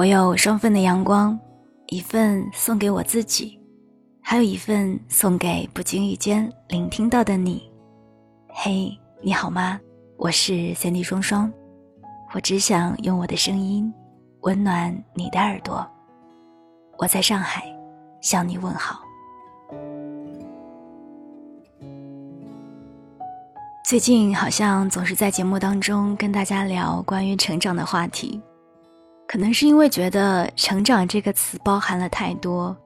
我有双份的阳光，一份送给我自己，还有一份送给不经意间聆听到的你。嘿，你好吗？我是三 D 双双，我只想用我的声音温暖你的耳朵。我在上海向你问好。最近好像总是在节目当中跟大家聊关于成长的话题，可能是因为觉得“成长”这个词包含了太多，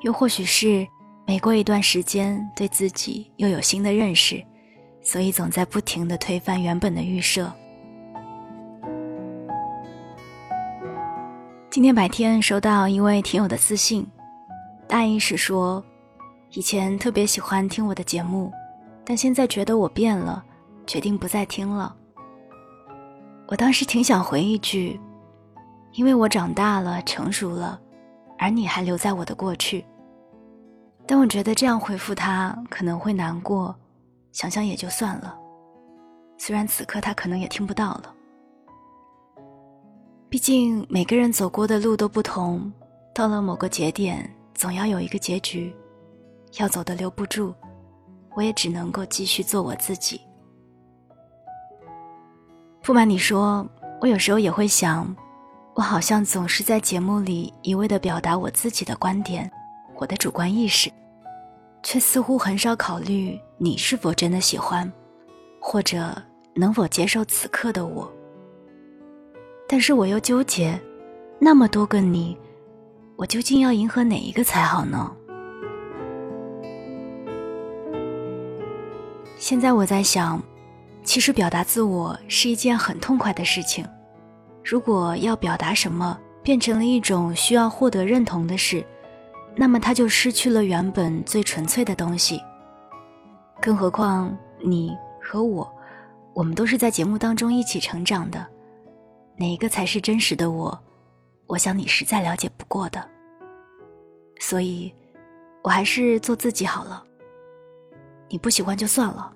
又或许是每过一段时间对自己又有新的认识，所以总在不停的推翻原本的预设。今天白天收到一位听友的私信，大意是说，以前特别喜欢听我的节目。但现在觉得我变了，决定不再听了。我当时挺想回一句，因为我长大了，成熟了，而你还留在我的过去。但我觉得这样回复他可能会难过，想想也就算了。虽然此刻他可能也听不到了，毕竟每个人走过的路都不同，到了某个节点，总要有一个结局，要走的留不住。我也只能够继续做我自己。不瞒你说，我有时候也会想，我好像总是在节目里一味的表达我自己的观点，我的主观意识，却似乎很少考虑你是否真的喜欢，或者能否接受此刻的我。但是我又纠结，那么多个你，我究竟要迎合哪一个才好呢？现在我在想，其实表达自我是一件很痛快的事情。如果要表达什么变成了一种需要获得认同的事，那么它就失去了原本最纯粹的东西。更何况你和我，我们都是在节目当中一起成长的，哪一个才是真实的我？我想你实在了解不过的。所以，我还是做自己好了。你不喜欢就算了，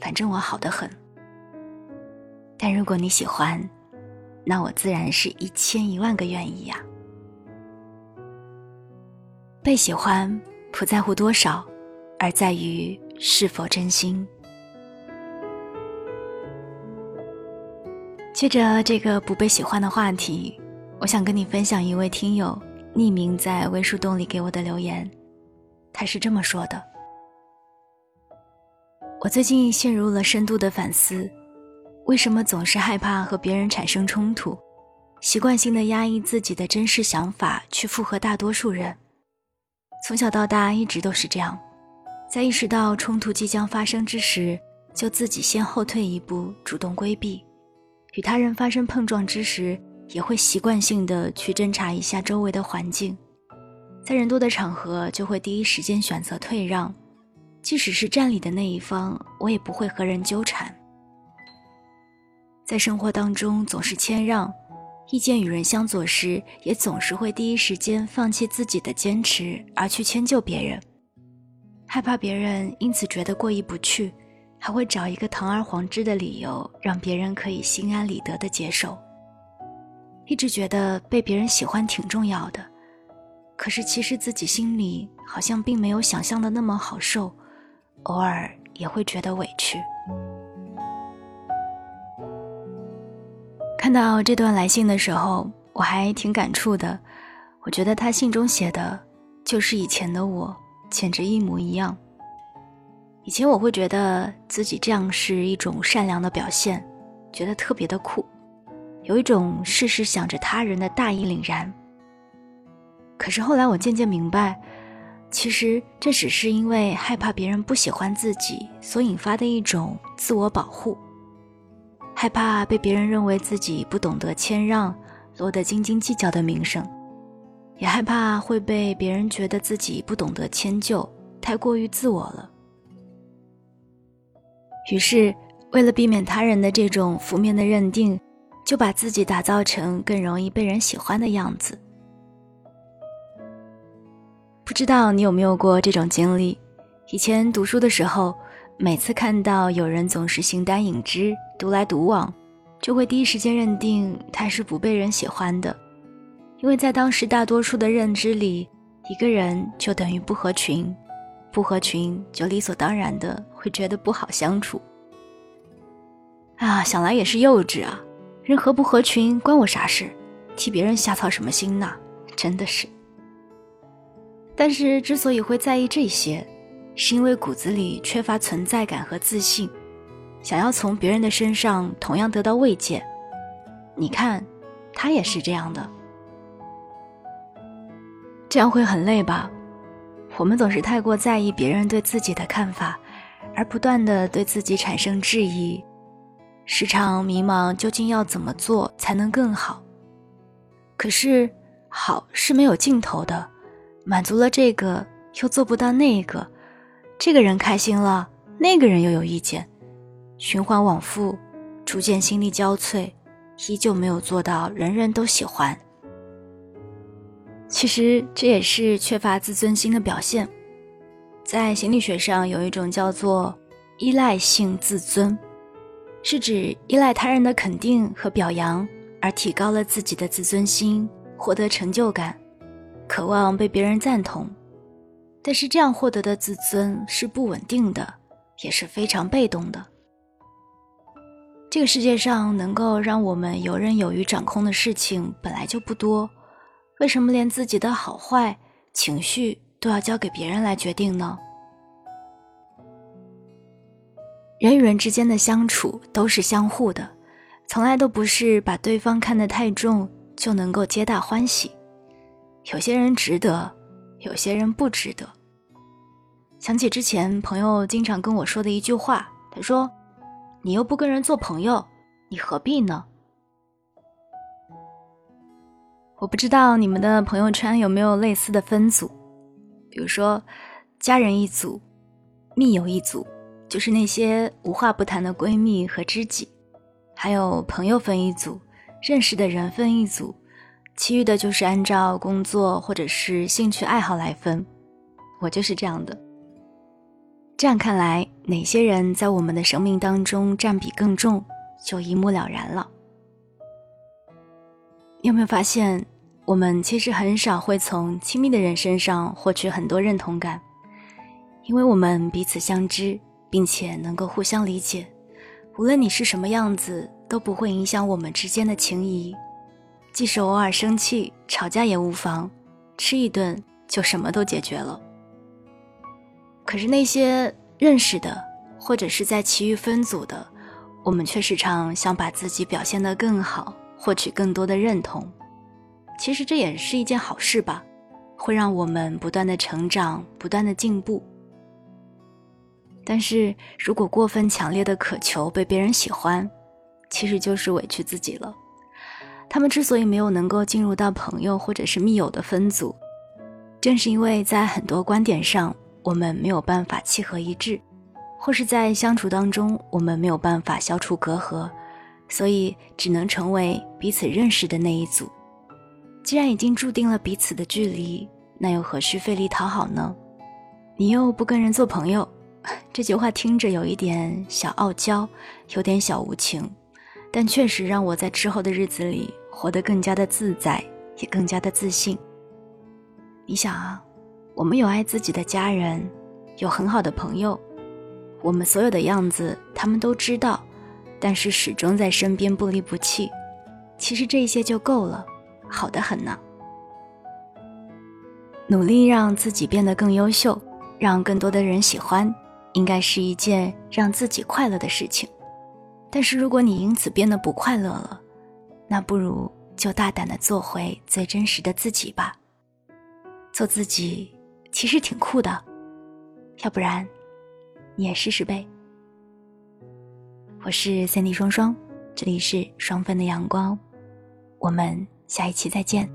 反正我好的很。但如果你喜欢，那我自然是一千一万个愿意呀。被喜欢不在乎多少，而在于是否真心。接着这个不被喜欢的话题，我想跟你分享一位听友匿名在微树洞里给我的留言，他是这么说的。我最近陷入了深度的反思，为什么总是害怕和别人产生冲突，习惯性的压抑自己的真实想法去附和大多数人。从小到大一直都是这样，在意识到冲突即将发生之时，就自己先后退一步，主动规避；与他人发生碰撞之时，也会习惯性的去侦查一下周围的环境，在人多的场合就会第一时间选择退让。即使是占理的那一方，我也不会和人纠缠。在生活当中总是谦让，意见与人相左时，也总是会第一时间放弃自己的坚持，而去迁就别人。害怕别人因此觉得过意不去，还会找一个堂而皇之的理由，让别人可以心安理得的接受。一直觉得被别人喜欢挺重要的，可是其实自己心里好像并没有想象的那么好受。偶尔也会觉得委屈。看到这段来信的时候，我还挺感触的。我觉得他信中写的，就是以前的我，简直一模一样。以前我会觉得自己这样是一种善良的表现，觉得特别的酷，有一种事事想着他人的大义凛然。可是后来我渐渐明白。其实这只是因为害怕别人不喜欢自己所引发的一种自我保护，害怕被别人认为自己不懂得谦让，落得斤斤计较的名声，也害怕会被别人觉得自己不懂得迁就，太过于自我了。于是，为了避免他人的这种负面的认定，就把自己打造成更容易被人喜欢的样子。不知道你有没有过这种经历？以前读书的时候，每次看到有人总是形单影只、独来独往，就会第一时间认定他是不被人喜欢的，因为在当时大多数的认知里，一个人就等于不合群，不合群就理所当然的会觉得不好相处。啊，想来也是幼稚啊！人合不合群关我啥事？替别人瞎操什么心呢？真的是。但是之所以会在意这些，是因为骨子里缺乏存在感和自信，想要从别人的身上同样得到慰藉。你看，他也是这样的。这样会很累吧？我们总是太过在意别人对自己的看法，而不断的对自己产生质疑，时常迷茫究竟要怎么做才能更好。可是，好是没有尽头的，满足了这个又做不到那个，这个人开心了，那个人又有意见，循环往复，逐渐心力交瘁，依旧没有做到人人都喜欢。其实这也是缺乏自尊心的表现，在心理学上有一种叫做依赖性自尊，是指依赖他人的肯定和表扬而提高了自己的自尊心，获得成就感，渴望被别人赞同。但是这样获得的自尊是不稳定的，也是非常被动的。这个世界上能够让我们游刃有余掌控的事情本来就不多。为什么连自己的好坏情绪都要交给别人来决定呢？人与人之间的相处都是相互的，从来都不是把对方看得太重就能够皆大欢喜。有些人值得，有些人不值得。想起之前朋友经常跟我说的一句话，他说：“你又不跟人做朋友，你何必呢？”我不知道你们的朋友圈有没有类似的分组，比如说家人一组，密友一组，就是那些无话不谈的闺蜜和知己；还有朋友分一组，认识的人分一组，其余的就是按照工作或者是兴趣爱好来分。我就是这样的。这样看来，哪些人在我们的生命当中占比更重，就一目了然了。有没有发现，我们其实很少会从亲密的人身上获取很多认同感，因为我们彼此相知，并且能够互相理解。无论你是什么样子，都不会影响我们之间的情谊。即使偶尔生气、吵架也无妨，吃一顿就什么都解决了。可是那些认识的，或者是在其余分组的，我们却时常想把自己表现得更好。获取更多的认同，其实这也是一件好事吧，会让我们不断的成长，不断的进步。但是如果过分强烈的渴求被别人喜欢，其实就是委屈自己了。他们之所以没有能够进入到朋友或者是密友的分组，正是因为在很多观点上我们没有办法契合一致，或是在相处当中我们没有办法消除隔阂。所以只能成为彼此认识的那一组。既然已经注定了彼此的距离，那又何须费力讨好呢？你又不跟人做朋友，这句话听着有一点小傲娇，有点小无情，但确实让我在之后的日子里活得更加的自在，也更加的自信。你想啊，我们有爱自己的家人，有很好的朋友，我们所有的样子，他们都知道。但是始终在身边不离不弃，其实这些就够了，好的很呢。努力让自己变得更优秀，让更多的人喜欢，应该是一件让自己快乐的事情。但是如果你因此变得不快乐了，那不如就大胆的做回最真实的自己吧。做自己其实挺酷的，要不然你也试试呗。我是三 D 双双，这里是双份的阳光，我们下一期再见。